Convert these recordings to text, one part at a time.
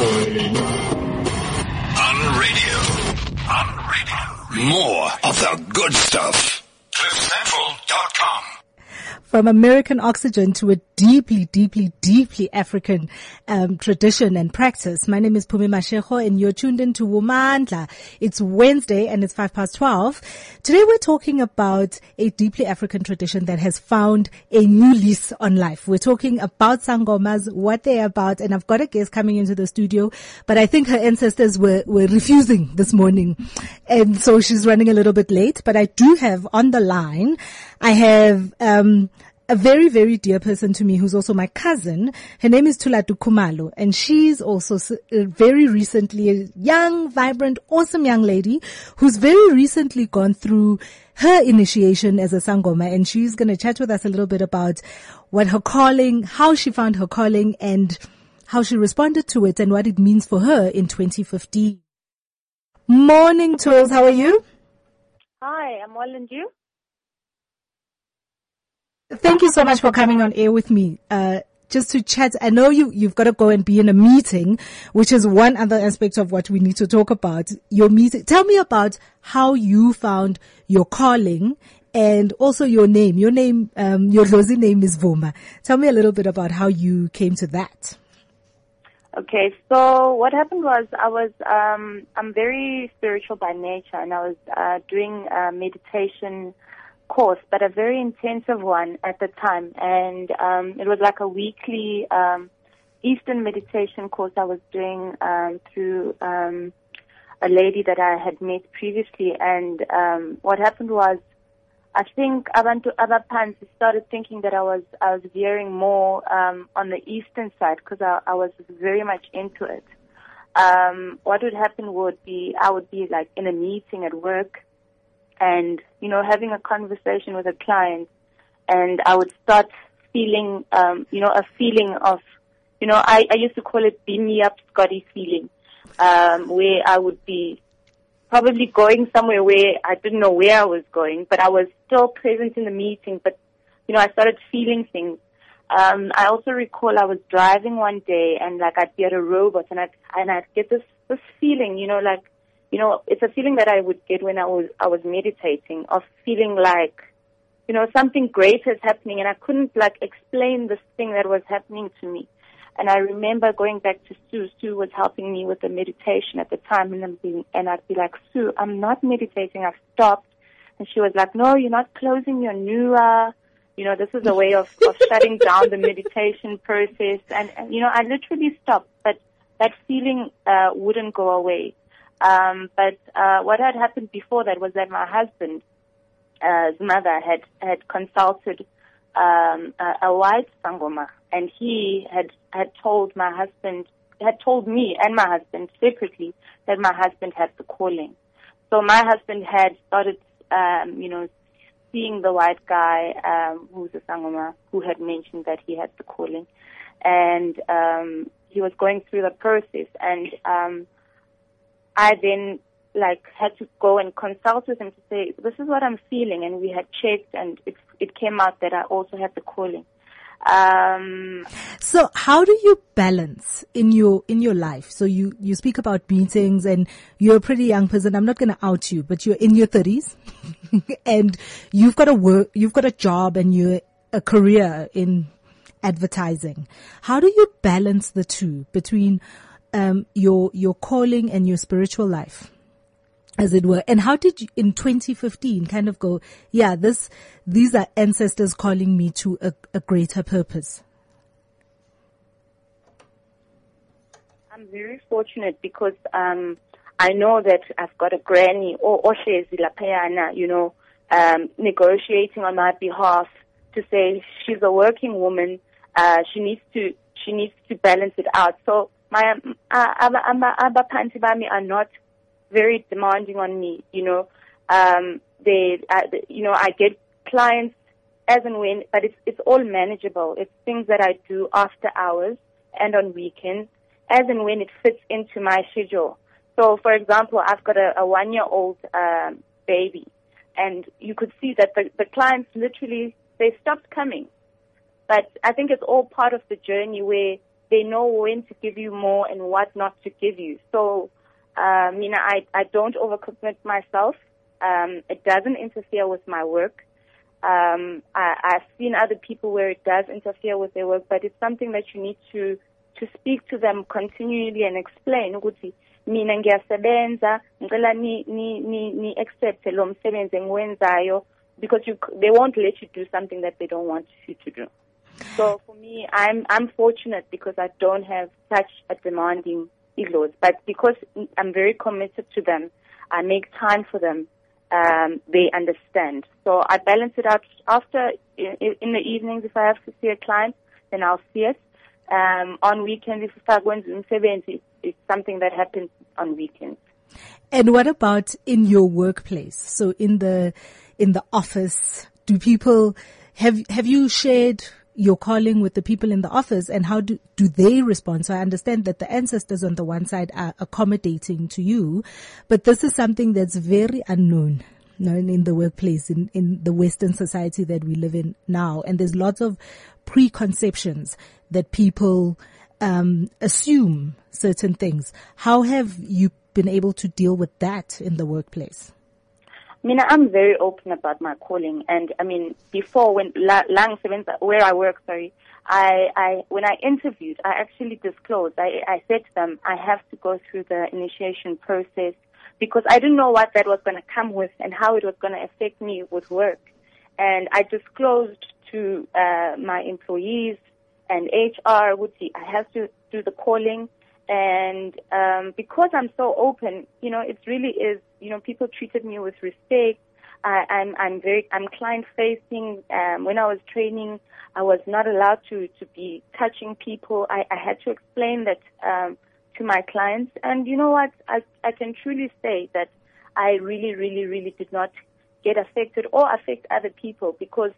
calling. On radio. On radio. More of the good stuff. CliffCentral.com. from American Oxygen to a deeply, deeply, deeply African um, tradition and practice. My name is Pumi Mashego and you're tuned into Womandla. It's Wednesday and it's five past 12. Today we're talking about a deeply African tradition that has found a new lease on life. We're talking about Sangomas, what they're about, and I've got a guest coming into the studio, but I think her ancestors were, were refusing this morning. And so she's running a little bit late, but I do have on the line, I have, um, a very, very dear person to me who's also my cousin. Her name is Thulatho Khumalo and she's also very recently a young, vibrant, awesome young lady who's very recently gone through her initiation as a Sangoma and she's going to chat with us a little bit about what her calling, how she found her calling and how she responded to it and what it means for her in 2015. Morning, Tools. How are you? Hi, I'm well and you? Thank you so much for coming on air with me. Uh, just to chat. I know you, you've got to go and be in a meeting, which is one other aspect of what we need to talk about. Your meeting. Tell me about how you found your calling and also your name. Your name, um, your Dlozi name is Vuma. Tell me a little bit about how you came to that. Okay, so what happened was I was um I'm very spiritual by nature and I was uh doing a meditation course, but a very intensive one at the time and um it was like a weekly um Eastern meditation course I was doing um through um a lady that I had met previously and um what happened was I think abantu abaphansi started thinking that I was I was veering more um, on the eastern side because I, I was very much into it. Um, what would happen would be I would be like in a meeting at work, and you know having a conversation with a client, and I would start feeling um, you know a feeling of you know I, I used to call it beam me up Scotty feeling, um, where I would be probably going somewhere where I didn't know where I was going, but I was still present in the meeting. But you know, I started feeling things. Um, I also recall I was driving one day and like I'd be at a robot and I'd and I'd get this this feeling, you know, like you know, it's a feeling that I would get when I was I was meditating of feeling like you know something great is happening and I couldn't like explain this thing that was happening to me. And I remember going back to Sue. Sue was helping me with the meditation at the time, and, I'm being, and I'd be like, Sue, I'm not meditating. I've stopped. And she was like, No, you're not closing your nua. You know, this is a way of, of shutting down the meditation process. And, and you know, I literally stopped, but that feeling uh, wouldn't go away. Um, but uh, what had happened before that was that my husband, uh, mother, had had consulted um, a, a white sangoma, and he had had told my husband, had told me and my husband separately that my husband had the calling. So my husband had started, um, you know, seeing the white guy um, who's a sangoma who had mentioned that he had the calling, and um, he was going through the process, and um, I then like had to go and consult with him to say this is what I'm feeling, and we had checked, and it it came out that I also had the calling. Um, So how do you balance in your, in your life? So you, you speak about meetings and you're a pretty young person. I'm not going to out you, but you're in your thirties and you've got a work, you've got a job and you're a career in advertising. How do you balance the two between, um, your, your calling and your spiritual life? as it were. And how did you, in 2015 kind of go, yeah, this, these are ancestors calling me to a, a greater purpose? I'm very fortunate because um, I know that I've got a granny or Oshezi Lapayana, you know, um, negotiating on my behalf to say she's a working woman. Uh, she needs to she needs to balance it out. So my uh, abaphansi bami are not very demanding on me. You know, um, they uh, you know I get clients as and when, but it's it's all manageable. It's things that I do after hours and on weekends, as and when it fits into my schedule. So, for example, I've got a, a one-year-old um, baby, and you could see that the, the clients literally they stopped coming. But I think it's all part of the journey where they know when to give you more and what not to give you. So, um, you know, I, I don't overcommit myself. Um, it doesn't interfere with my work. Um, I, I've seen other people where it does interfere with their work, but it's something that you need to to speak to them continually and explain ukuthi mina ngiyasebenza ngicela ni ni ni ni accept lo msebenzi engiwenzayo because you they won't let you do something that they don't want you to do. So for me, I'm I'm fortunate because I don't have such a demanding in-laws, but because I'm very committed to them, I make time for them. Um, they understand. So I balance it out after in, in the evenings. If I have to see a client, then I'll see it. Um, on weekends, if I go into it's, it's something that happens on weekends. And what about in your workplace? So in the in the office, do people have have you shared your calling with the people in the office and how do, do they respond? So I understand that the ancestors on the one side are accommodating to you, but this is something that's very unknown. known in the workplace in, in the Western society that we live in now. And there's lots of preconceptions that people um, assume certain things. How have you been able to deal with that in the workplace? I mean, I'm very open about my calling, and I mean, before when Lang where I work, sorry, I, I when I interviewed, I actually disclosed. I, I said to them, I have to go through the initiation process because I didn't know what that was going to come with and how it was going to affect me with work, and I disclosed to uh, my employees and HR. Would see, I have to do the calling and um, because I'm so open, you know, it really is. You know, people treated me with respect. I, I'm I'm very I'm client facing. Um, when I was training, I was not allowed to to be touching people. I, I had to explain that um, to my clients. And you know what? I I can truly say that I really really really did not get affected or affect other people because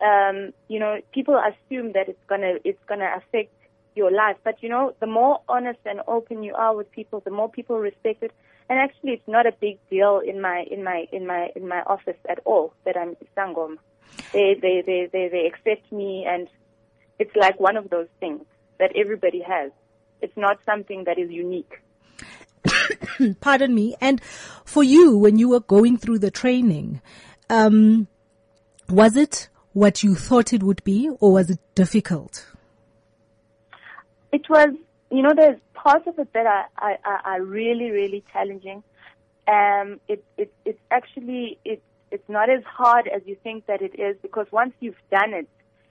um, you know people assume that it's gonna it's gonna affect your life. But you know, the more honest and open you are with people, the more people respect it. And actually, it's not a big deal in my in my in my in my office at all that I'm Sangom. They they they they, they accept me, and it's like one of those things that everybody has. It's not something that is unique. Pardon me. And for you, when you were going through the training, um, was it what you thought it would be, or was it difficult? it was, you know, there's parts of it that are, are, are really, really challenging. Um, it, it, it's actually, it, it's not as hard as you think that it is because once you've done it,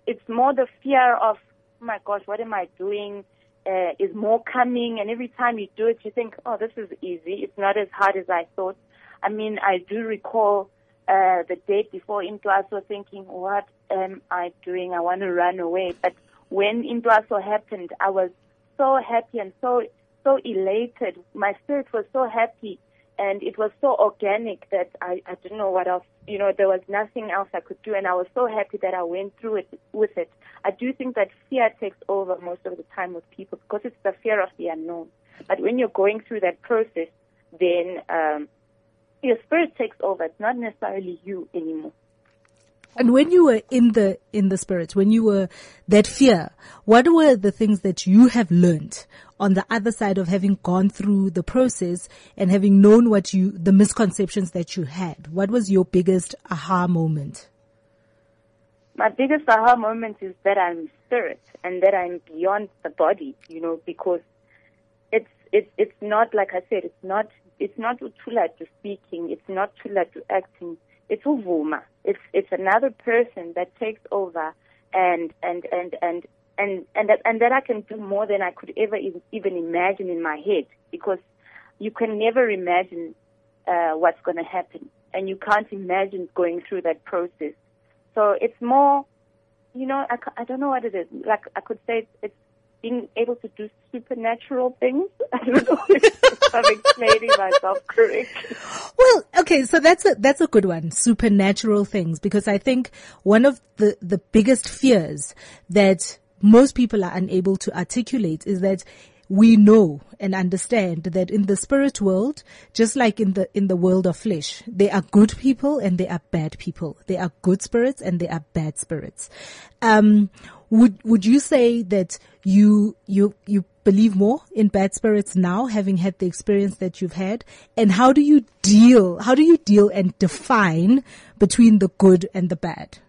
it's more the fear of, oh my gosh, what am I doing? Uh, is more coming, and every time you do it, you think, oh, this is easy. It's not as hard as I thought. I mean, I do recall uh, the day before Intwaso thinking, what am I doing? I want to run away. But when Intwaso happened, I was so happy and so so elated. My spirit was so happy, and it was so organic that I I didn't know what else. You know, there was nothing else I could do, and I was so happy that I went through it with it. I do think that fear takes over most of the time with people because it's the fear of the unknown. But when you're going through that process, then um, your spirit takes over. It's not necessarily you anymore. And when you were in the, in the spirit, when you were that fear, what were the things that you have learned on the other side of having gone through the process and having known what you, the misconceptions that you had? What was your biggest aha moment? My biggest aha moment is that I'm spirit and that I'm beyond the body, you know, because it's, it's, it's not, like I said, it's not, it's not Utula to speaking, it's not Tula to acting it's uvuma. It's it's another person that takes over and and and and and and that, and that I can do more than I could ever even imagine in my head because you can never imagine uh, what's going to happen and you can't imagine going through that process. So it's more, you know, I, I don't know what it is. Like I could say it's, it's being able to do supernatural things. I don't know if I'm explaining myself correctly. Well, okay, so that's a that's a good one. Supernatural things, because I think one of the the biggest fears that most people are unable to articulate is that we know and understand that in the spirit world, just like in the, in the world of flesh, there are good people and there are bad people. There are good spirits and there are bad spirits. Um, would, would you say that you, you, you believe more in bad spirits now, having had the experience that you've had? And how do you deal, how do you deal and define between the good and the bad?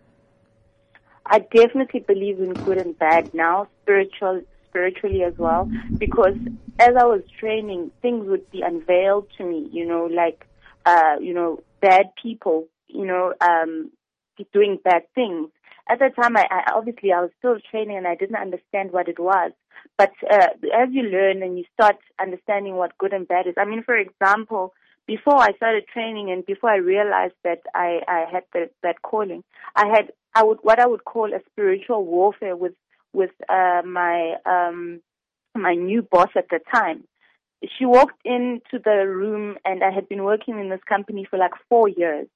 I definitely believe in good and bad now, spiritual, spiritually as well, because as I was training, things would be unveiled to me, you know, like, uh, you know, bad people, you know, um, doing bad things. At that time, I, I obviously I was still training and I didn't understand what it was. But uh, as you learn and you start understanding what good and bad is, I mean, for example, before I started training and before I realized that I, I had the, that calling, I had I would what I would call a spiritual warfare with with uh, my um, my new boss at the time. She walked into the room and I had been working in this company for like four years,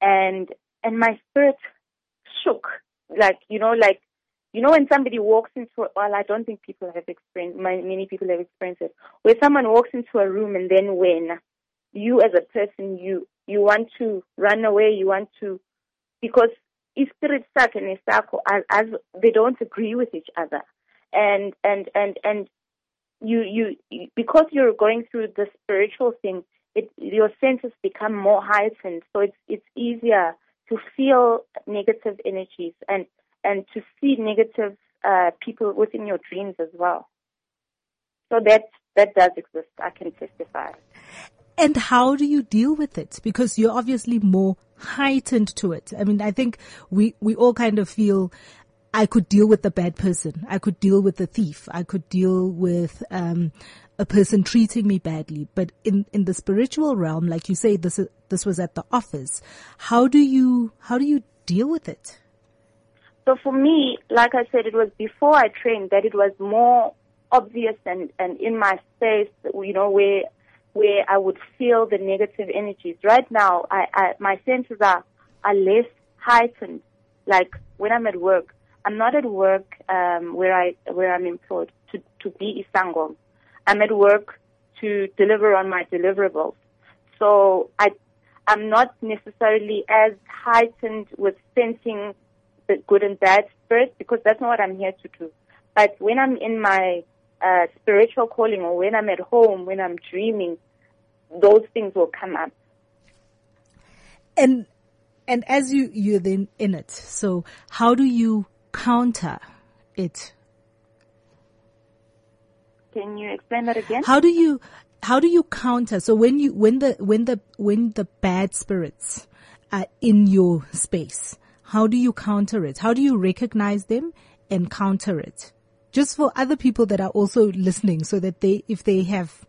and and my spirit shook. Like you know like you know when somebody walks into a well I don't think people have experienced many people have experienced it. Where someone walks into a room and then when you as a person you you want to run away you want to because spirit sakhe nesakho as, as they don't agree with each other and and and and you you because you're going through the spiritual thing it your senses become more heightened so it's it's easier to feel negative energies and and to see negative uh, people within your dreams as well. So that that does exist. I can testify. And how do you deal with it? Because you're obviously more heightened to it. I mean, I think we, we all kind of feel I could deal with the bad person. I could deal with the thief. I could deal with, um, a person treating me badly. But in, in the spiritual realm, like you say, this, this was at the office. How do you, how do you deal with it? So for me, like I said, it was before I trained that it was more obvious and, and in my space, you know, where, where I would feel the negative energies. Right now, I, I my senses are, are less heightened. Like when I'm at work, I'm not at work, um, where I, where I'm employed to, to be Isangom. I'm at work to deliver on my deliverables. So I, I'm not necessarily as heightened with sensing the good and bad spirits because that's not what I'm here to do. But when I'm in my uh, spiritual calling or when I'm at home, when I'm dreaming, those things will come up. And and as you you're then in it, so how do you counter it? Can you explain that again? How do you how do you counter? So when you when the when the when the bad spirits are in your space, how do you counter it? How do you recognize them and counter it? Just for other people that are also listening so that they if they have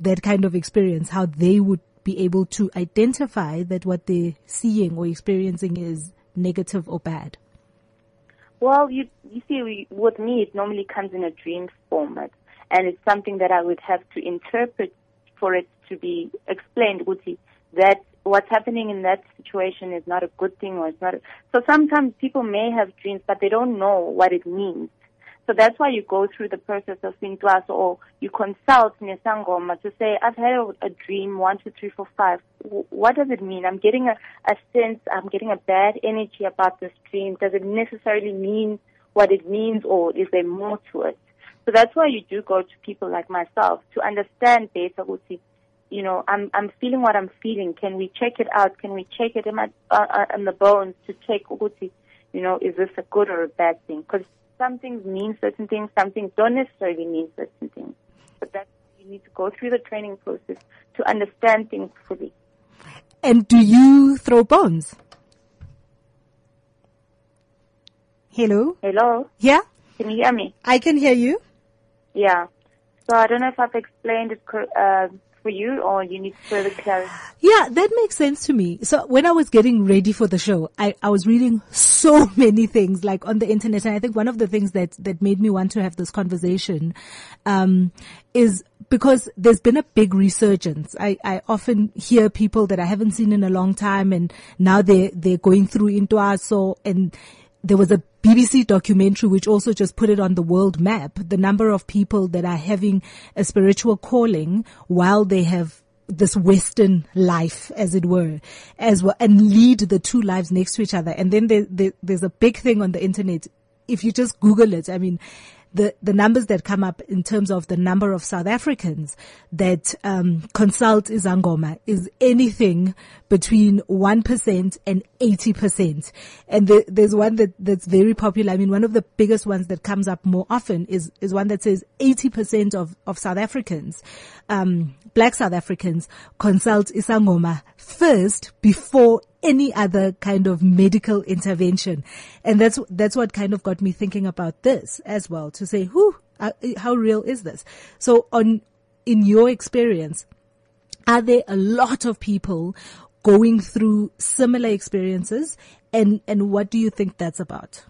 that kind of experience, how they would be able to identify that what they're seeing or experiencing is negative or bad. Well, you you see, with me, it normally comes in a dream format and it's something that I would have to interpret for it to be explained, Uti, that what's happening in that situation is not a good thing or it's not. A, so sometimes people may have dreams, but they don't know what it means. So that's why you go through the process of Sintwas or you consult Nesangoma to say, I've had a, a dream, one, two, three, four, five. W- what does it mean? I'm getting a, a sense, I'm getting a bad energy about this dream. Does it necessarily mean what it means or is there more to it? So that's why you do go to people like myself to understand better. You know, I'm I'm feeling what I'm feeling. Can we check it out? Can we check it in my uh, uh, in the bones to check? You know, is this a good or a bad thing? Because some things mean certain things, some things don't necessarily mean certain things. But that you need to go through the training process to understand things fully. And do you throw bones? Hello? Hello? Yeah? Can you hear me? I can hear you. Yeah. So I don't know if I've explained it uh, for you or you need further clarity. Yeah, that makes sense to me. So when I was getting ready for the show, I, I was reading so many things like on the internet. And I think one of the things that, that made me want to have this conversation, um, is because there's been a big resurgence. I, I often hear people that I haven't seen in a long time and now they, they're going through into our so and there was a BBC documentary which also just put it on the world map. The number of people that are having a spiritual calling while they have this Western life, as it were, as well, and lead the two lives next to each other. And then there, there, there's a big thing on the internet. If you just Google it, I mean, the, the numbers that come up in terms of the number of South Africans that um, consult Izangoma is anything between 1% and 80%. And the, there's one that, that's very popular. I mean, one of the biggest ones that comes up more often is, is one that says 80% of, of South Africans, um, black South Africans consult Isangoma first before any other kind of medical intervention. And that's, that's what kind of got me thinking about this as well to say, who, uh, how real is this? So on, in your experience, are there a lot of people going through similar experiences and, and what do you think that's about?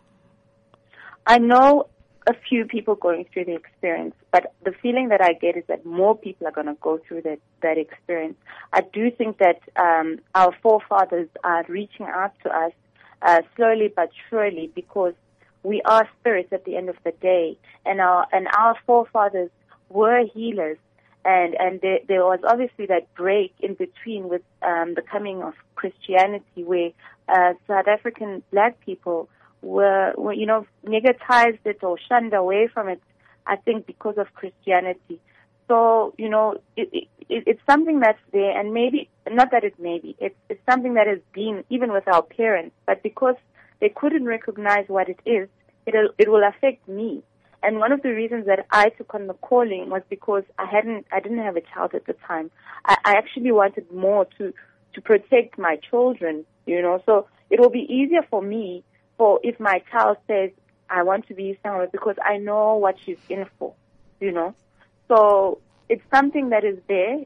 I know a few people going through the experience, but the feeling that I get is that more people are going to go through that, that experience. I do think that um, our forefathers are reaching out to us uh, slowly but surely because we are spirits at the end of the day, and our and our forefathers were healers, and and there, there was obviously that break in between with um, the coming of Christianity, where uh, South African black people were, were, you know, negatived it or shunned away from it, I think because of Christianity. So, you know, it, it, it's something that's there and maybe, not that it may be, it's, it's something that has been even with our parents, but because they couldn't recognize what it is, it'll, it will affect me. And one of the reasons that I took on the calling was because I hadn't, I didn't have a child at the time. I, I actually wanted more to, to protect my children, you know, so it will be easier for me for if my child says, I want to be somewhere because I know what she's in for, you know. So it's something that is there.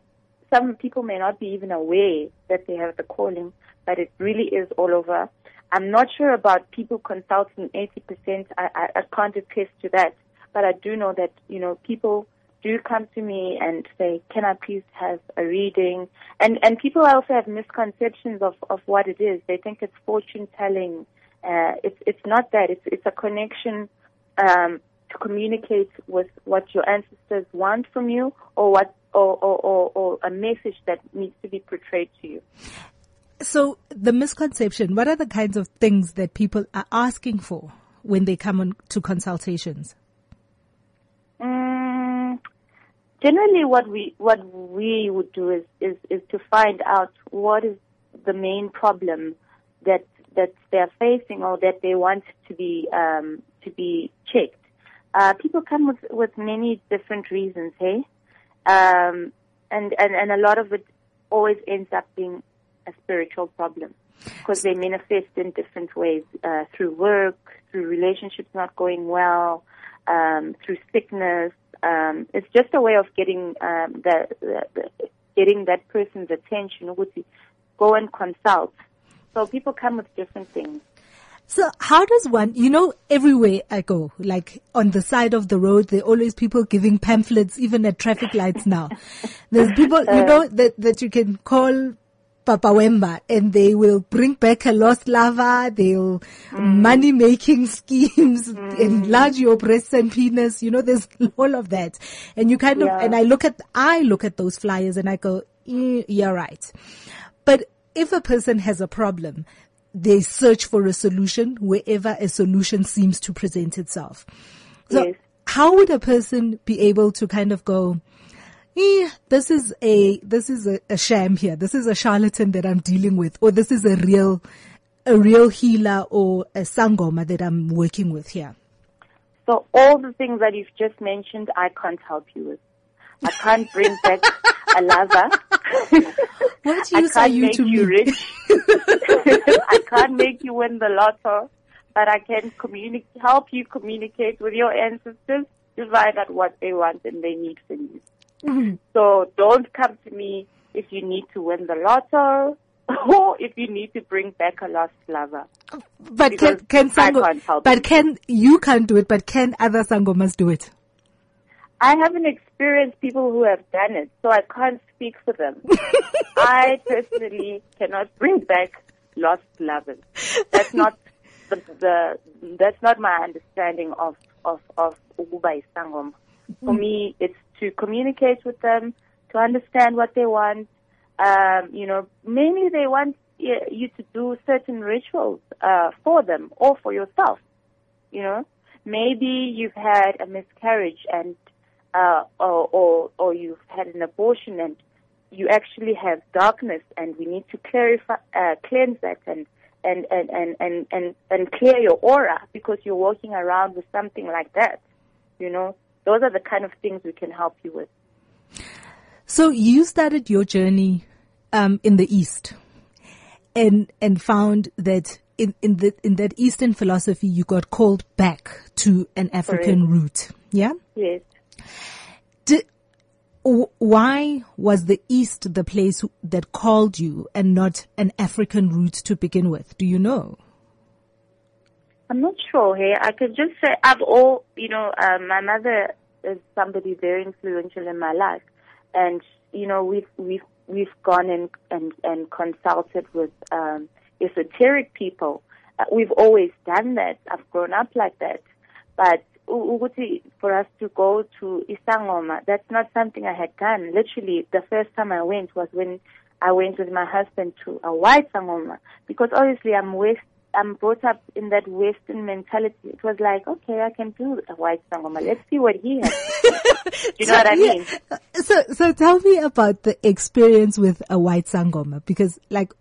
Some people may not be even aware that they have the calling, but it really is all over. I'm not sure about people consulting 80%. I, I, I can't attest to that, but I do know that, you know, people do come to me and say, can I please have a reading? And, and people also have misconceptions of, of what it is. They think it's fortune telling uh, it's it's not that. It's it's a connection um, to communicate with what your ancestors want from you, or what or, or, or, or a message that needs to be portrayed to you. So the misconception. What are the kinds of things that people are asking for when they come on to consultations? Generally, what we what we would do is, is is to find out what is the main problem that that they're facing or that they want to be um, to be checked. Uh, people come with with many different reasons, hey, um, and and and a lot of it always ends up being a spiritual problem because they manifest in different ways uh, through work, through relationships not going well, um, through sickness. Um, it's just a way of getting um, the, the, the getting that person's attention. Would go and consult so people come with different things. So how does one, you know, everywhere I go, like on the side of the road, there are always people giving pamphlets, even at traffic lights now. There's people, you know, that, that you can call Papa Wemba and they will bring back a lost lover. They'll mm. money making schemes, mm. enlarge your breasts and penis. You know, there's all of that. And you kind of, yeah. and I look at, I look at those flyers and I go, mm, you're right. But if a person has a problem, they search for a solution wherever a solution seems to present itself. So yes. how would a person be able to kind of go, eh, this is a, this is a, a sham here. This is a charlatan that I'm dealing with, or this is a real, a real healer or a sangoma that I'm working with here. So all the things that you've just mentioned, I can't help you with. I can't bring back a lover. What use are you to you me? rich. I can't make you win the lotto, but I can communicate, help you communicate with your ancestors to find out what they want and they need from you. Mm-hmm. So don't come to me if you need to win the lotto or if you need to bring back a lost lover. But can, can Sango, but can, you can't do it, but can other Sangomas do it? I haven't experienced people who have done it, so I can't speak for them. I personally cannot bring back lost lovers. That's not the, the that's not my understanding of of of ukuba isangoma. For me, it's to communicate with them, to understand what they want. Um, you know, mainly they want you to do certain rituals uh, for them or for yourself. You know, maybe you've had a miscarriage and uh, or, or or you've had an abortion and you actually have darkness and we need to clarify uh, cleanse that and and, and, and, and, and, and clear your aura because you're walking around with something like that. You know, those are the kind of things we can help you with. So you started your journey um, in the East, and and found that in in the in that Eastern philosophy you got called back to an African root. Yeah. Yes. Did, why was the East the place that called you and not an African root to begin with? Do you know? I'm not sure. Hey, I could just say I've all, you know, um, my mother is somebody very influential in my life, and you know, we've we've we've gone and and, and consulted with um, esoteric people. Uh, we've always done that. I've grown up like that, but for us to go to Isangoma, that's not something I had done. Literally, the first time I went was when I went with my husband to a white Sangoma because obviously I'm West. I'm brought up in that Western mentality. It was like, okay, I can do a white Sangoma. Let's see what he has. you know what I yeah. mean? So, so tell me about the experience with a white sangoma because like,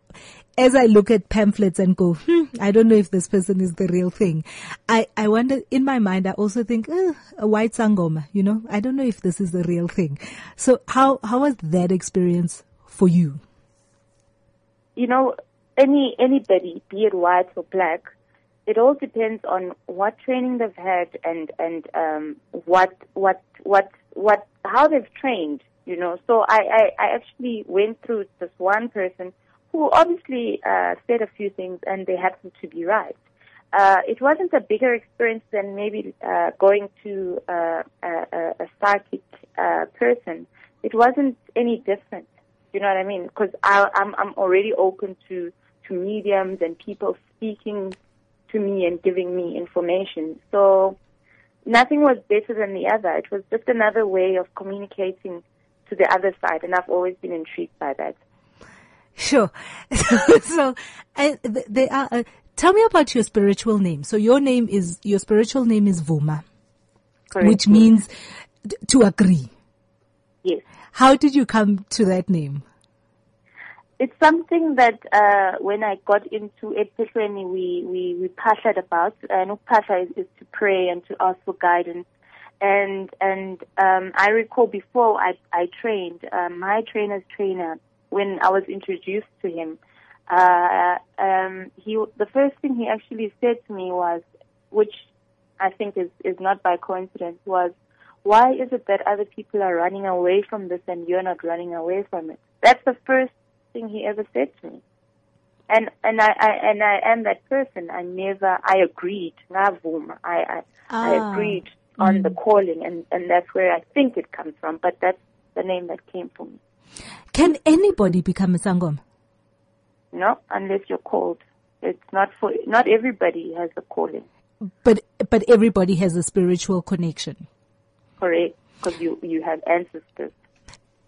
as I look at pamphlets and go, hmm, I don't know if this person is the real thing. I, I wonder, in my mind, I also think, uh, a white sangoma, you know, I don't know if this is the real thing. So how, how was that experience for you? you know, any anybody, be it white or black, it all depends on what training they've had and and um, what what what what how they've trained. You know, so I I, I actually went through this one person who obviously uh, said a few things and they happened to be right. Uh, it wasn't a bigger experience than maybe uh, going to uh, a, a, psychic uh, person. It wasn't any different. You know what I mean? Because I'm I'm already open to to mediums and people speaking to me and giving me information. So nothing was better than the other. It was just another way of communicating to the other side, and I've always been intrigued by that. Sure. so, and they are, uh, tell me about your spiritual name. So your name is, your spiritual name is Vuma, Correct. which means to agree. yes. How did you come to that name? It's something that uh, when I got into Epiphany, we, we, we passionate about. And pasha is, is to pray and to ask for guidance. And and um, I recall before I, I trained, um, my trainer's trainer, when I was introduced to him, uh, um, he the first thing he actually said to me was, which I think is, is not by coincidence, was, why is it that other people are running away from this and you're not running away from it? That's the first thing he ever said to me. And and I, I and I am that person. I never I agreed. Ngavuma. I I, I Ah. agreed on the calling and, and that's where I think it comes from. But that's the name that came for me. Can anybody become a sangoma? No, unless you're called. It's not for not everybody has a calling. But, but everybody has a spiritual connection. Correct. Because you, you have ancestors.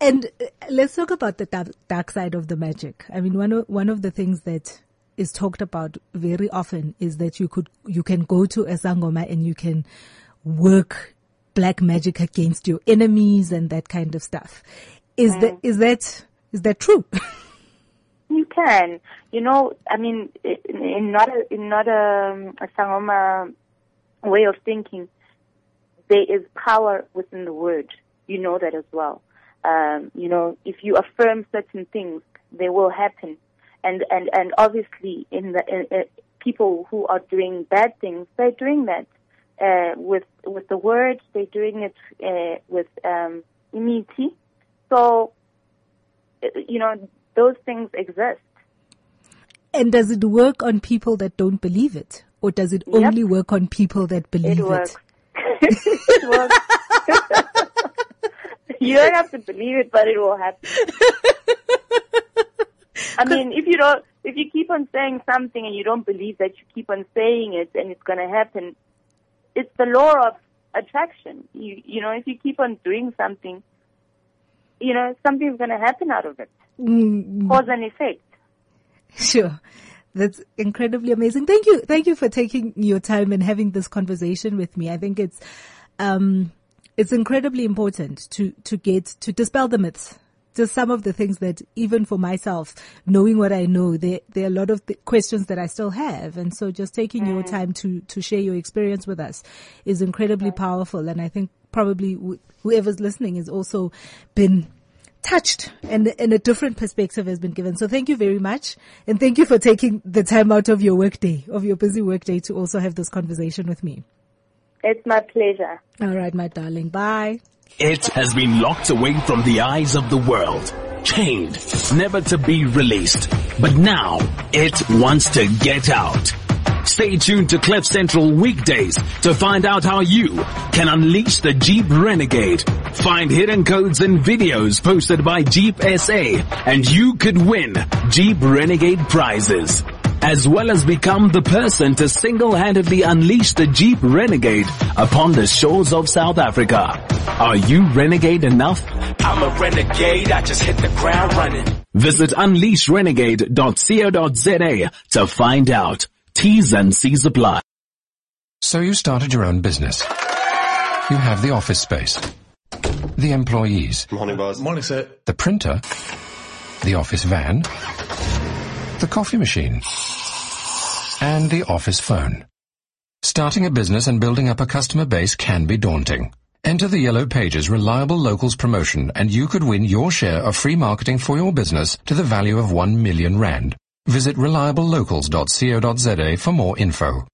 And uh, let's talk about the dark, side of the magic. I mean, one of, one of the things that is talked about very often is that you could, you can go to a sangoma and you can work black magic against your enemies and that kind of stuff. Is that, is that, is that true? You can. You know, I mean, in, in not a, in not a, a sangoma way of thinking, there is power within the word. You know that as well. Um, you know, if you affirm certain things, they will happen. And and and obviously, in the in, uh, people who are doing bad things, they're doing that uh, with with the word. They're doing it uh, with um, immunity. So, you know, those things exist. and does it work on people that don't believe it? Or does it Yep. only work on people that believe It works. it works. you don't have to believe it, but it will happen. I mean, if you don't, if you keep on saying something and you don't believe that you keep on saying it and it's going to happen, it's the law of attraction. You, you know, if you keep on doing something, you know, something's going to happen out of it. Mm, Cause and effect. Sure. That's incredibly amazing. Thank you. Thank you for taking your time and having this conversation with me. I think it's, um, it's incredibly important to, to get, to dispel the myths. Just some of the things that even for myself, knowing what I know, there, there are a lot of questions that I still have. And so just taking your mm. time to, to share your experience with us is incredibly powerful. And I think probably wh- whoever's listening has also been touched and, and a different perspective has been given. So thank you very much. And thank you for taking the time out of your workday, of your busy workday to also have this conversation with me. It's my pleasure. All right, my darling. Bye. It has been locked away from the eyes of the world, chained, never to be released. But now it wants to get out. Stay tuned to Cliff Central weekdays to find out how you can unleash the Jeep Renegade. Find hidden codes and videos posted by Jeep SA and you could win Jeep Renegade prizes. As well as become the person to single-handedly unleash the Jeep Renegade upon the shores of South Africa. Are you renegade enough? I'm a renegade, I just hit the ground running. Visit unleashrenegade.co.za to find out. T's and C's apply. So you started your own business. You have the office space, the employees, Morning, boss. Morning, sir. the printer, the office van, the coffee machine, and the office phone. Starting a business and building up a customer base can be daunting. Enter the Yellow Pages Reliable Locals promotion and you could win your share of free marketing for your business to the value of 1 million rand. Visit reliablelocals.co.za for more info.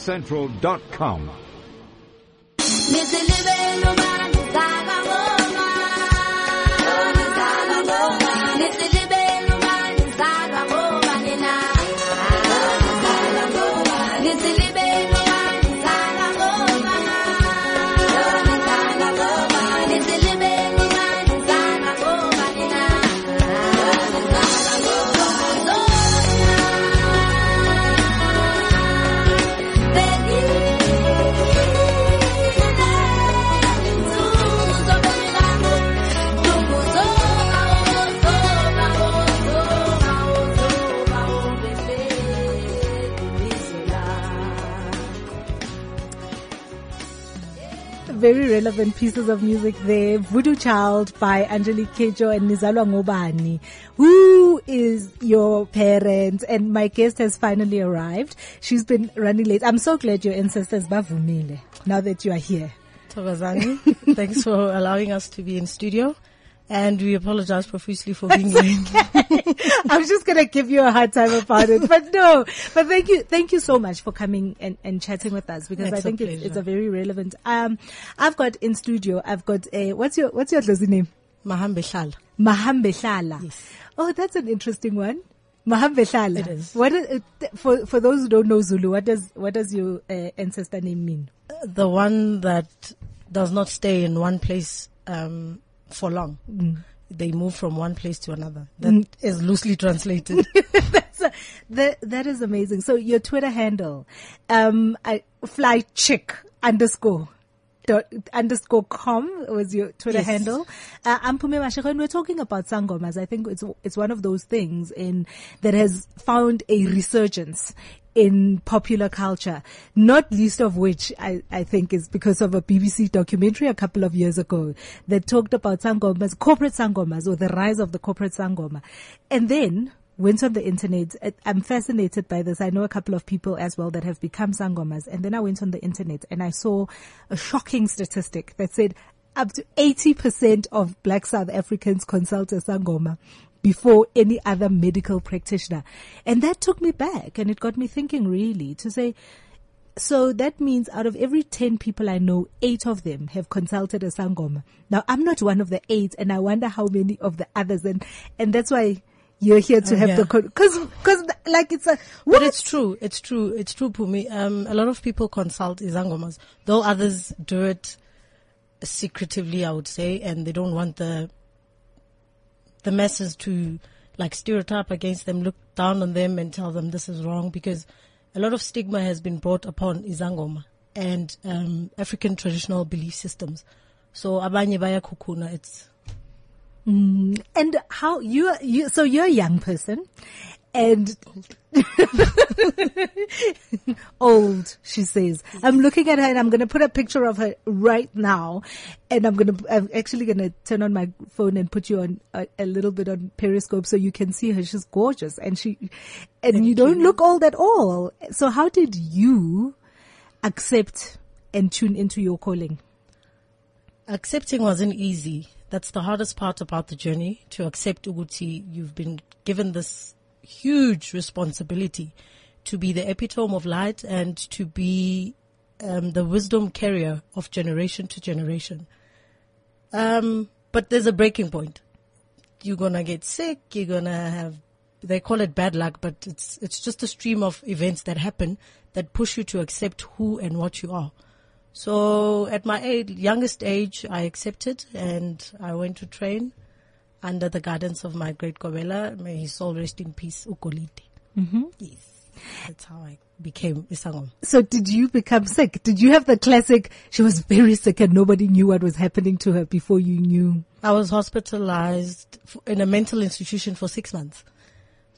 CliffCentral.com. Relevant pieces of music there. Voodoo Child by Angelique Kidjo and Nizalwa Ngobani. Who is your parent? And my guest has finally arrived. She's been running late. I'm so glad your ancestors bavumile now that you are here. Thokozani, thanks for allowing us to be in studio. And we apologize profusely for being late. I'm just gonna give you a hard time about it, but no. But thank you, thank you so much for coming and, and chatting with us because It's I think it's, it's a very relevant. Um, I've got in studio. I've got a what's your what's your Dlozi name? Mahambe Shala. Mahambe. Yes. Oh, that's an interesting one. Mahambe Hlala. It is. What is, for for those who don't know Zulu, what does what does your uh, ancestor name mean? The one that does not stay in one place, um, for long. They move from one place to another. That is loosely translated. That's a, that that is amazing. So your Twitter handle, um, I, fly chick underscore. Dot, underscore com was your Twitter Yes. handle. Uh, I'm Pumi Mashego, and we're talking about sangomas. I think it's it's one of those things in that has found a resurgence in popular culture, not least of which I, I think is because of a BBC documentary a couple of years ago that talked about sangomas, corporate sangomas, or the rise of the corporate sangoma. And then went on the internet. I'm fascinated by this. I know a couple of people as well that have become sangomas. And then I went on the internet and I saw a shocking statistic that said up to 80% of black South Africans consult a sangoma before any other medical practitioner. And that took me back and it got me thinking really to say, so that means out of every 10 people I know, eight of them have consulted a Sangoma. Now I'm not one of the eight and I wonder how many of the others and, and that's why you're here to Oh, have yeah. the, cause, cause like it's a, But what? it's true. It's true. It's true, Pumi. Um, a lot of people consult Izangomas, though others do it secretively, I would say, and they don't want the, the masses to like stereotype against them, look down on them and tell them this is wrong because a lot of stigma has been brought upon Izangoma and, um, African traditional belief systems. So abanye baya kukuna, it's, And how you you, so you're a young person and old, she says. I'm looking at her and I'm going to put a picture of her right now. And I'm going to, I'm actually going to turn on my phone and put you on a, a little bit on Periscope so you can see her. She's gorgeous and she, and you don't look old at all. So how did you accept and tune into your calling? accepting wasn't easy. That's the hardest part about the journey to accept Uguti. You've been given this huge responsibility to be the epitome of light and to be um, the wisdom carrier of generation to generation. Um, but there's a breaking point. You're gonna get sick. You're gonna have. They call it bad luck, but it's it's just a stream of events that happen that push you to accept who and what you are. So at my age, youngest age, I accepted and I went to train under the guidance of my great Kobela. May his soul rest in peace, Ukolite. Mm-hmm. Yes. That's how I became Isangom. So did you become sick? Did you have the classic, she was very sick and nobody knew what was happening to her before you knew? I was hospitalized in a mental institution for six months.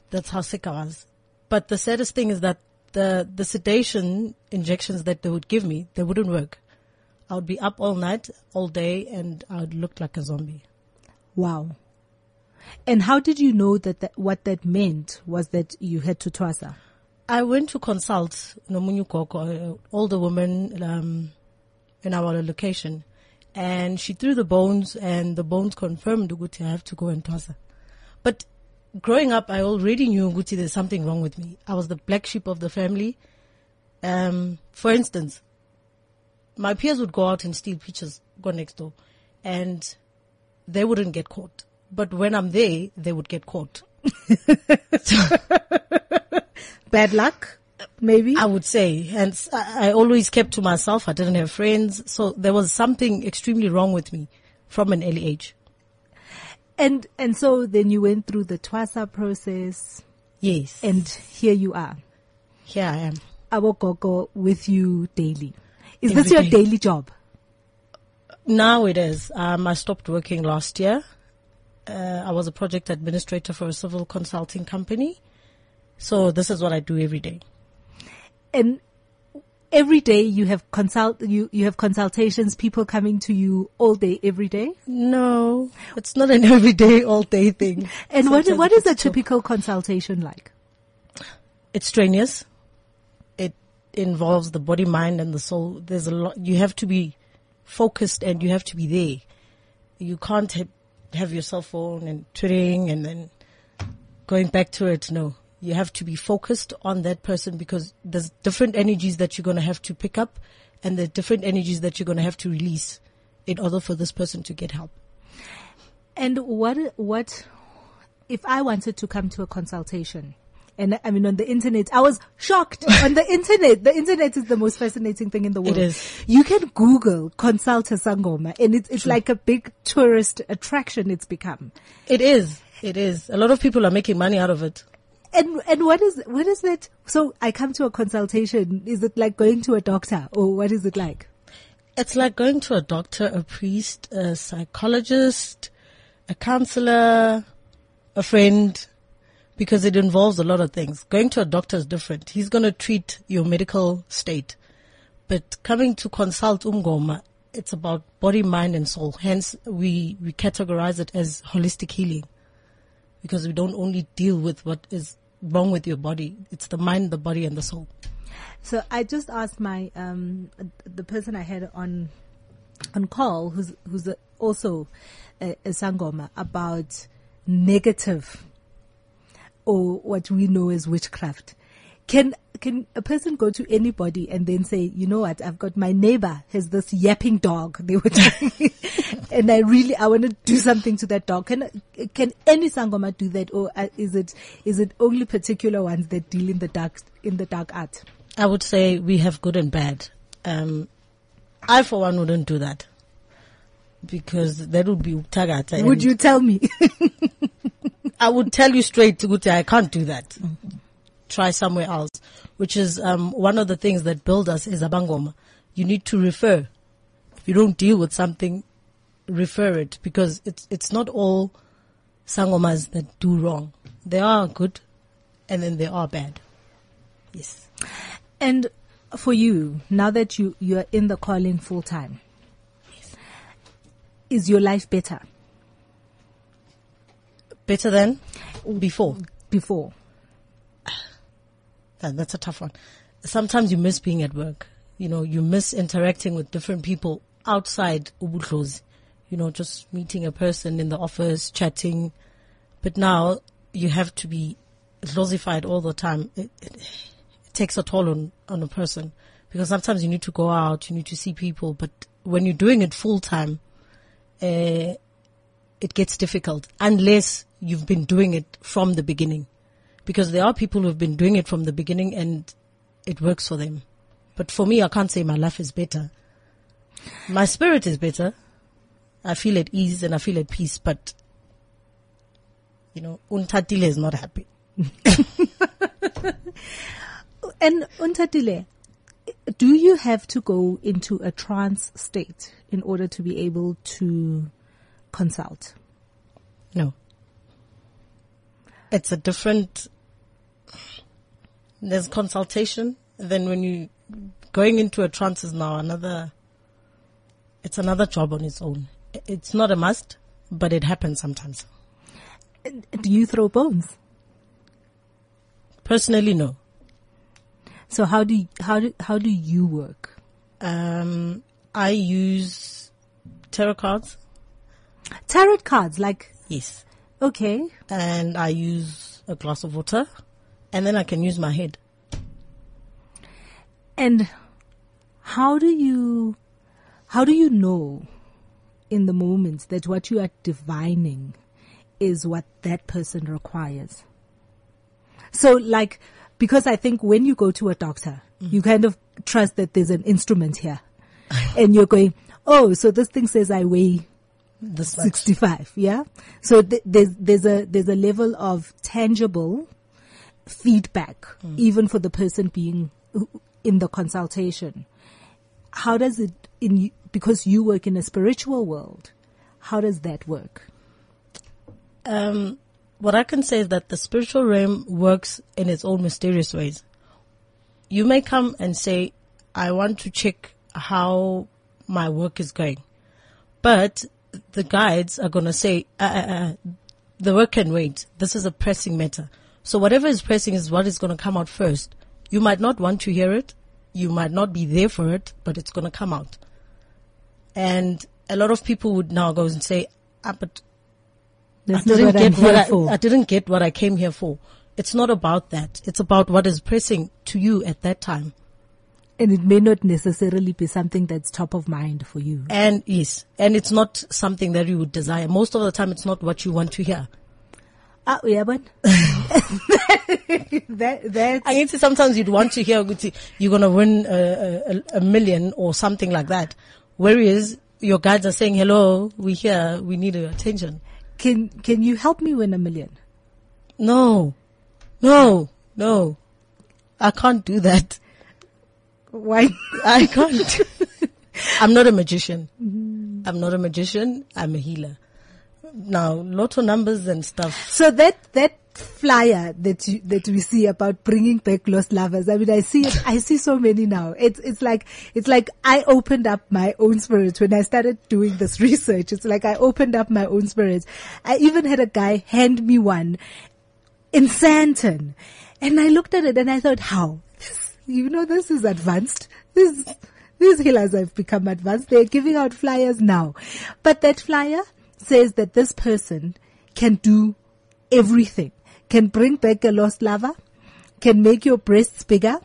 That's how sick I was. But the saddest thing is that the, the sedation injections that they would give me, they wouldn't work. I would be up all night, all day, and I would look like a zombie. Wow. And how did you know that, that what that meant was that you had to twasa? I went to consult Nomunyu Koko, an older woman um, in our location, and she threw the bones, and the bones confirmed Uguti I have to go and her. But growing up, I already knew Uguti there's something wrong with me. I was the black sheep of the family. Um, for instance, my peers would go out and steal peaches, go next door, and they wouldn't get caught. But when I'm there, they would get caught. Bad luck? Maybe? I would say, and I always kept to myself. I didn't have friends, so there was something extremely wrong with me from an early age. And, and so then you went through the twasa process Yes, and here you are. here I am. Our Gogo with you daily. Is Every this your day. daily job? Now it is. Um, I stopped working last year. Uh, I was a project administrator for a civil consulting company, so this is what I do every day. And every day you have consult, you, you have consultations, people coming to you all day, every day? No, it's not an everyday, all day thing. And what, Sometimes what is a typical consultation like? It's strenuous. It involves the body, mind, and the soul. There's a lot. You have to be focused and you have to be there. You can't have your cell phone and twittering and then going back to it. No, you have to be focused on that person because there's different energies that you're going to have to pick up and the different energies that you're going to have to release in order for this person to get help. And what, what, if I wanted to come to a consultation, and I mean on the internet, I was shocked on the internet. The internet is the most fascinating thing in the world. is. You can Google consult a Sangoma and it's, it's like a big tourist attraction it's become. It is. It is. A lot of people are making money out of it. And, and what is, what is that? So I come to a consultation. Is it like going to a doctor or what is it like? It's like going to a doctor, a priest, a psychologist, a counselor, a friend, because it involves a lot of things. Going to a doctor is different. He's going to treat your medical state. But coming to consult Umgoma, it's about body, mind, and soul. Hence, we, we categorize it as holistic healing because we don't only deal with what is wrong with your body. It's the mind, the body, and the soul. So I just asked my um the person I had on on call, who's who's also a, a sangoma, about negative or what we know as witchcraft. Can can a person go to anybody and then say, you know what, I've got my neighbor has this yapping dog. They were telling me, and I really I want to do something to that dog. Can can any sangoma do that, or uh, is it is it only particular ones that deal in the dark in the dark art? I would say we have good and bad. Um, I, for one, wouldn't do that because that would be tagata. Would you tell me? I would tell you straight, Guti, I can't do that. Try somewhere else, which is um, one of the things that build us is abangoma. You need to refer. If you don't deal with something, refer it because it's it's not all sangomas that do wrong. They are good, and then they are bad. Yes. And for you, now that you you're in the calling full time, is your life better Better than before. before? That, that's a tough one. Sometimes you miss being at work. You know, you miss interacting with different people outside ubudlozi. You know, just meeting a person in the office, chatting. But now you have to be dlosified all the time. It, it, it takes a toll on, on a person because sometimes you need to go out, you need to see people. But when you're doing it full time, uh, it gets difficult unless you've been doing it from the beginning. Because there are people who've been doing it from the beginning and it works for them. But for me, I can't say my life is better. My spirit is better. I feel at ease and I feel at peace, but you know, Untatile is not happy. And Untatile, do you have to go into a trance state in order to be able to consult? No. It's a different, there's consultation. Then when you, going into a trance is now another, it's another job on its own. It's not a must, but it happens sometimes. Do you throw bones? Personally, no. So how do you, how do how do you work? Um, I use tarot cards. Tarot cards, like Yes. okay, And I use a glass of water and then I can use my head. and how do you how do you know in the moment that what you are divining is what that person requires? So like because I think when you go to a doctor, you kind of trust that there's an instrument here. and you're going, "Oh, so this thing says I weigh much. 65 yeah so th- there's there's a there's a level of tangible feedback even for the person being in the consultation how does it in because you work in a spiritual world how does that work Um, what I can say is that the spiritual realm works in its own mysterious ways. You may come and say, I want to check how my work is going. But the guides are going to say, uh, uh, uh, the work can wait. This is a pressing matter. So whatever is pressing is what is going to come out first. You might not want to hear it. You might not be there for it, but it's going to come out. And a lot of people would now go and say, ah, but that's not didn't what I'm what I, for I didn't get what I came here for. It's not about that. It's about what is pressing to you at that time. and it may not necessarily be something that's top of mind for you And yes, and it's not something that you would desire. Most of the time, it's not what you want to hear. ah yeah but that that I can see sometimes you'd want to hear you're going to win a, a, a million or something like that. Whereas your guides are saying, hello, we here, we need your attention. Can can you help me win a million No, no, no. I can't do that. why I can't. I'm not a magician. I'm not a magician. I'm a healer. Now, lotto numbers and stuff. So that that flyer that you, that we see about bringing back lost lovers. I mean, I see it. I see so many now. It's it's like it's like I opened up my own spirit when I started doing this research. It's like I opened up my own spirit. I even had a guy hand me one in Sandton, and I looked at it and I thought, how? You know, this is advanced. This these healers have become advanced. They're giving out flyers now, but that flyer says that this person can do everything. Can bring back a lost lover, can make your breasts bigger,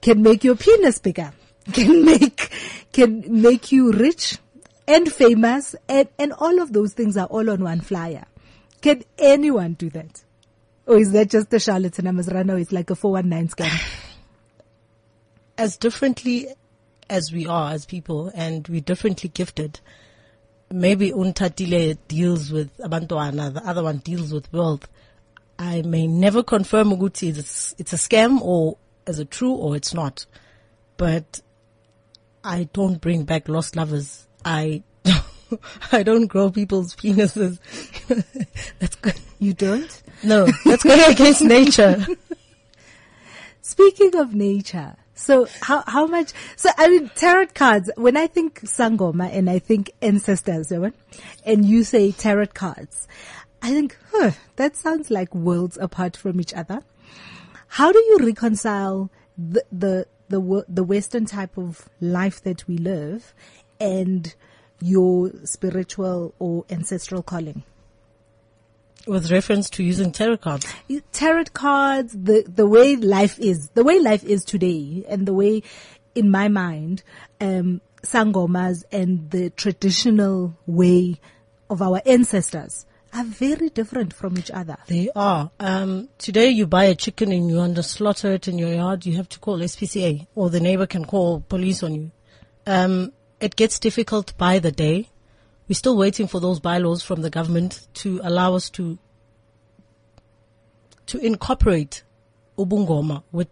can make your penis bigger, can make, can make you rich and famous and, and all of those things are all on one flyer. Can anyone do that? Or is that just a charlatan Amazrano? It's like a 419 scam. as differently as we are as people and we're differently gifted, maybe Untatile deals with Abantuana, the other one deals with wealth. I may never confirm Uguti it's, it's a scam or is it true or it's not. But I don't bring back lost lovers. I I don't grow people's penises. that's good. You don't? No, that's going against nature. Speaking of nature, so how how much? So I mean, tarot cards. When I think sangoma and I think ancestors, eh, you know, and you say tarot cards, I think, huh, that sounds like worlds apart from each other. How do you reconcile the the the the Western type of life that we live and your spiritual or ancestral calling? With reference to using tarot cards. tarot cards, the, the way life is, the way life is today and the way in my mind, um, sangomas and the traditional way of our ancestors are very different from each other. They are. Um, today you buy a chicken and you want to slaughter it in your yard, you have to call SPCA or the neighbor can call police on you. Um, it gets difficult by the day. We're still waiting for those bylaws from the government to allow us to to incorporate ubungoma with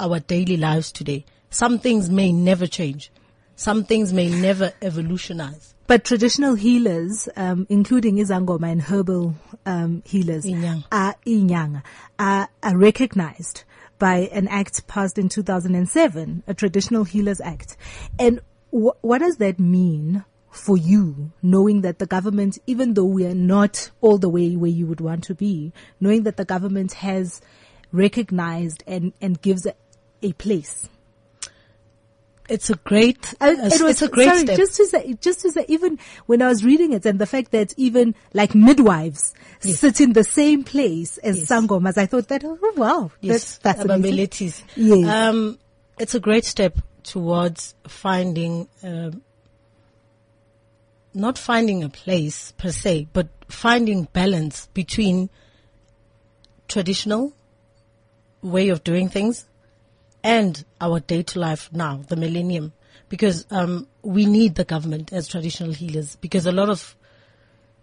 our daily lives today. Some things may never change. Some things may never evolutionize. But traditional healers, um, including Izangoma and herbal um, healers, Inyanga. are inyanga, are, are recognized by an act passed in 2007, a Traditional Healers Act. And wh- what does that mean for you, knowing that the government, even though we are not all the way where you would want to be, knowing that the government has recognized and, and gives a, a place? It's a great, Uh, it's, it was, it's a great sorry, step. Just to say, just to say, even when I was reading it and the fact that even like midwives sit in the same place as Yes. sangomas, I thought that, oh wow, yes, that's fascinating. Yes. Um, it's a great step towards finding, um, not finding a place per se, but finding balance between traditional way of doing things and our day to life now, the millennium, because um, we need the government as traditional healers because a lot of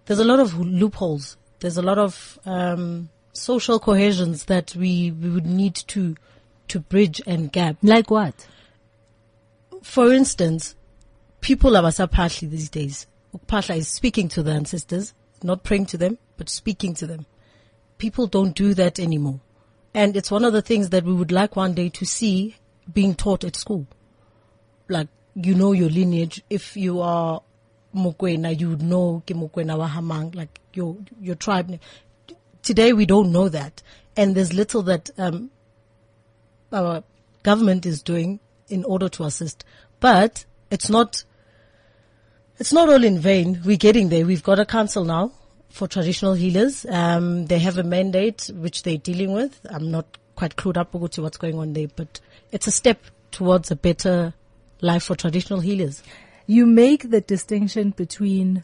there's a lot of loopholes. There's a lot of um, social cohesions that we, we would need to to bridge and gap. Like what? For instance, people are basapahli these days. Ukupahla is speaking to the ancestors, not praying to them, but speaking to them. People don't do that anymore. And it's one of the things that we would like one day to see being taught at school. Like, you know your lineage. If you are Mokwena, you know ke Mokwena wahamang, like your, your tribe. Today we don't know that. And there's little that, um, our government is doing in order to assist. But it's not, it's not all in vain. We're getting there. We've got a council now for traditional healers. Um, they have a mandate which they're dealing with. I'm not quite clued up to what's going on there, but it's a step towards a better life for traditional healers. You make the distinction between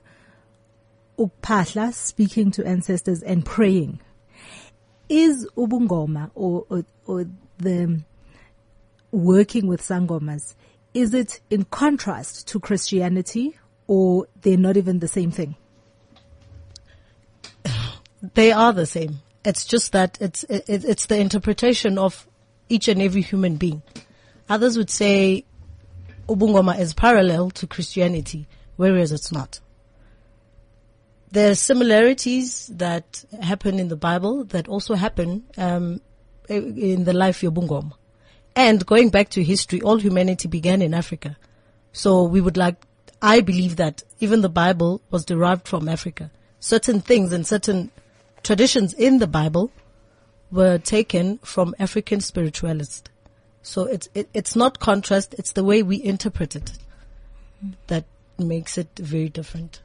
ukpahla, speaking to ancestors, and praying. Is ubungoma or, or, or the working with sangomas, is it in contrast to Christianity or they're not even the same thing? They are the same. It's just that it's it, it's the interpretation of each and every human being. Others would say Ubungoma is parallel to Christianity, whereas it's not. There are similarities that happen in the Bible that also happen um, in the life of Ubungoma. And going back to history, all humanity began in Africa. So we would like, I believe that even the Bible was derived from Africa. Certain things and certain traditions in the Bible were taken from African spiritualists. So it's, it, it's not contrast, it's the way we interpret it that makes it very different.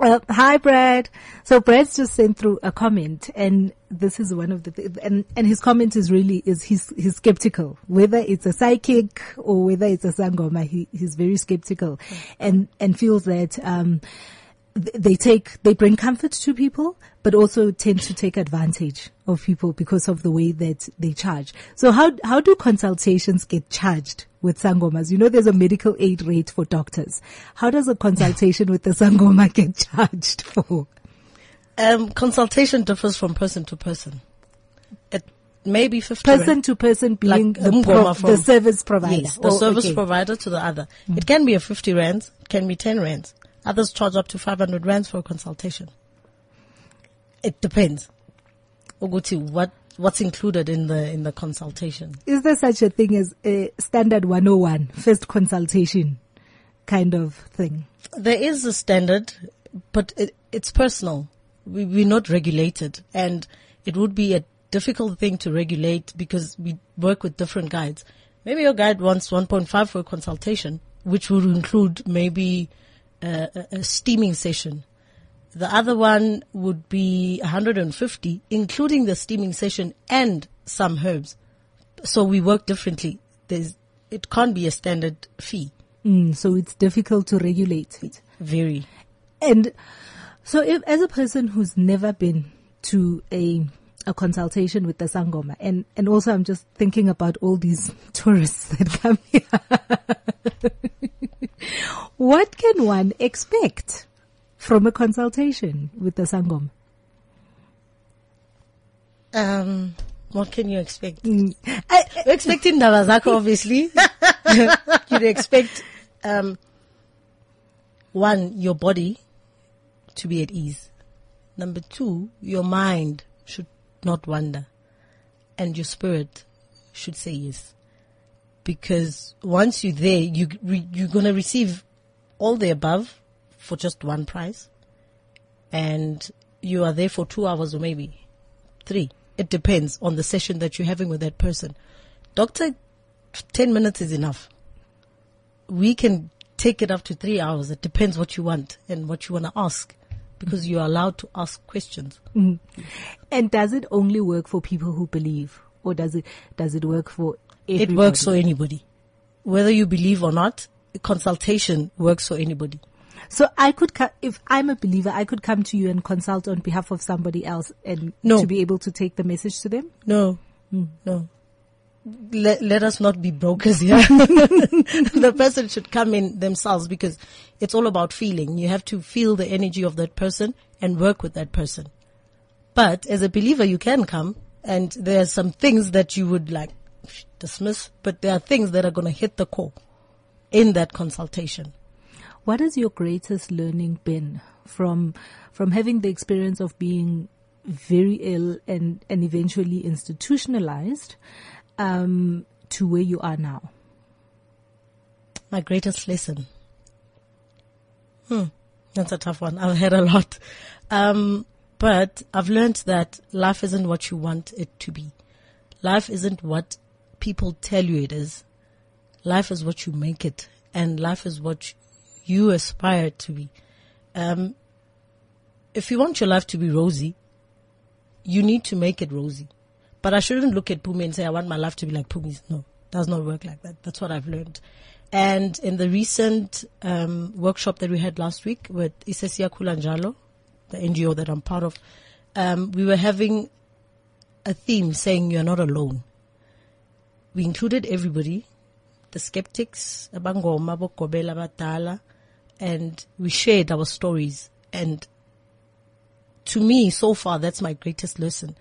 Uh, hi, Brad. So Brad's just sent through a comment, and this is one of the th- and and his comment is really is he's he's skeptical whether it's a psychic or whether it's a sangoma. He he's very skeptical, and and feels that um th- they take they bring comfort to people, but also tend to take advantage of people because of the way that they charge. So how how do consultations get charged with sangomas? You know, there's a medical aid rate for doctors. How does a consultation with the sangoma get charged for? Um, consultation differs from person to person. It may be 50 Person rand. to person being Like the, pro- from- the service provider. Yes, the Oh, service okay. provider to the other. It can be a 50 rands, can be 10 rands. Others charge up to 500 rands for a consultation. It depends. Uguti, what, what's included in the, in the consultation? Is there such a thing as a standard 101 first consultation kind of thing? There is a standard, but it, it's personal. We, we're not regulated and it would be a difficult thing to regulate because we work with different guides. Maybe your guide wants 1.5 for a consultation, which would include maybe a, a, a steaming session. The other one would be 150, including the steaming session and some herbs. So we work differently. There's, it can't be a standard fee. Mm, so it's difficult to regulate it. Very. And so if, as a person who's never been to a a consultation with the Sangoma and, and also I'm just thinking about all these tourists that come here. what can one expect from a consultation with the Sangoma? Um, what can you expect? Mm. I, We're expecting Navazako, obviously. You'd expect, um, one, your body to be at ease. Number two, your mind should not wander. And your spirit should say yes. Because once you're there, you, re, you're gonna receive all the above for just one price. And you are there for two hours or maybe three. It depends on the session that you're having with that person. Doctor, 10 minutes is enough. We can take it up to three hours. It depends what you want and what you want to ask because you are allowed to ask questions. Mm-hmm. and does it only work for people who believe or does it, does it work for everybody? It works for anybody. Whether you believe or not, consultation works for anybody. So I could, co- if I'm a believer, I could come to you and consult on behalf of somebody else and No. to be able to take the message to them. No, hmm. no. Let, let us not be brokers here. the person should come in themselves because it's all about feeling. You have to feel the energy of that person and work with that person. But as a believer, you can come and there are some things that you would like dismiss, but there are things that are going to hit the core in that consultation. What has your greatest learning been from from having the experience of being very ill and and eventually institutionalized um, to where you are now? My greatest lesson. Hmm. That's a tough one. I've had a lot. Um, but I've learned that life isn't what you want it to be. Life isn't what people tell you it is. Life is what you make it. And life is what you aspire to be. Um, if you want your life to be rosy, you need to make it rosy. But I shouldn't look at Pumi and say, I want my life to be like Pumi's. No, does not work like that. That's what I've learned. And in the recent um, workshop that we had last week with Isesia Kulanjalo, the NGO that I'm part of, um, we were having a theme saying you're not alone. We included everybody, the skeptics, abangoma, bokobela, batala, and we shared our stories. And to me, so far, that's my greatest lesson.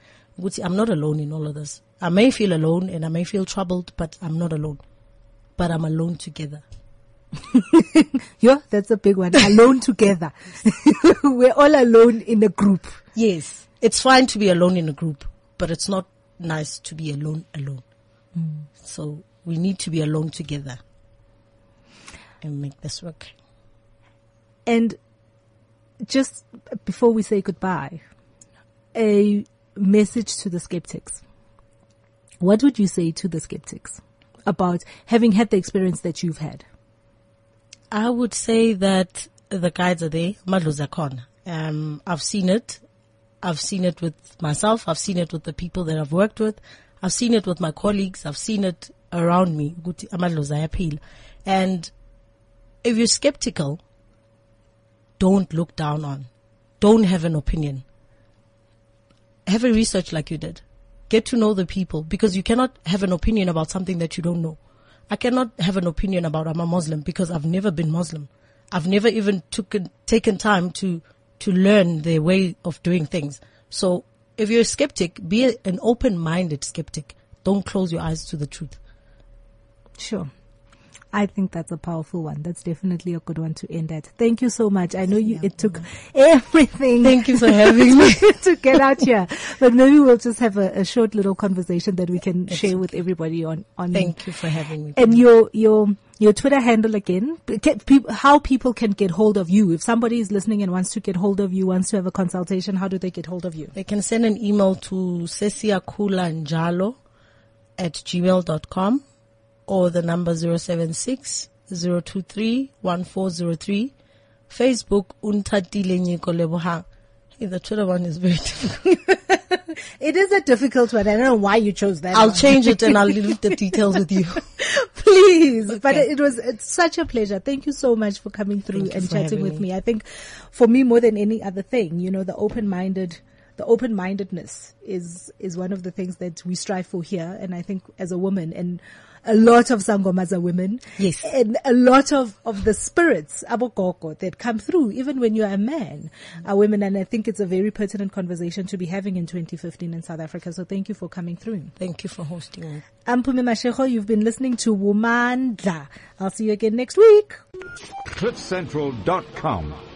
I'm not alone in all of this. I may feel alone and I may feel troubled, but I'm not alone. But I'm alone together. Yeah, that's a big one. Alone together. We're all alone in a group. Yes. It's fine to be alone in a group, but it's not nice to be alone alone. Mm. So we need to be alone together and make this work. And just before we say goodbye, a message to the skeptics. What would you say to the skeptics about having had the experience that you've had? I would say that the guides are there. Madluza khona. Um, I've seen it. I've seen it with myself. I've seen it with the people that I've worked with. I've seen it with my colleagues. I've seen it around me. And if you're skeptical, don't look down on. Don't have an opinion. Have a research like you did. Get to know the people because you cannot have an opinion about something that you don't know. I cannot have an opinion about I'm a Muslim because I've never been Muslim. I've never even taken taken time to to learn their way of doing things. So if you're a skeptic, be an open-minded skeptic. Don't close your eyes to the truth. Sure. I think that's a powerful one. That's definitely a good one to end at. Thank you so much. I know you, it took everything. Thank you for having me. to get out here, but maybe we'll just have a, a short little conversation that we can share with everybody on, on Thank you for having me. and your your your Twitter handle again. How people can get hold of you. If somebody is listening and wants to get hold of you, wants to have a consultation, how do they get hold of you? They can send an email to sesiakulanjalo at gmail.com or the number 076 023 1403. Facebook, Untatile Nyiko Lebohang. Hey, the Twitter one is very difficult. It is a difficult one. I don't know why you chose that. I'll one. change it and I'll leave the details with you. Please. But it was it's such a pleasure. Thank you so much for coming through Thank and chatting with me. me. I think for me more than any other thing, you know, the open minded the open mindedness is is one of the things that we strive for here and I think as a woman and a lot of sangomas are women. Yes. And a lot of, of the spirits, abokoko, that come through, even when you're a man, are women. And I think it's a very pertinent conversation to be having in 2015 in South Africa. So thank you for coming through. Thank you for hosting me. I'm Pumi Mashego. You've been listening to Womandla. I'll see you again next week. CliffCentral.com.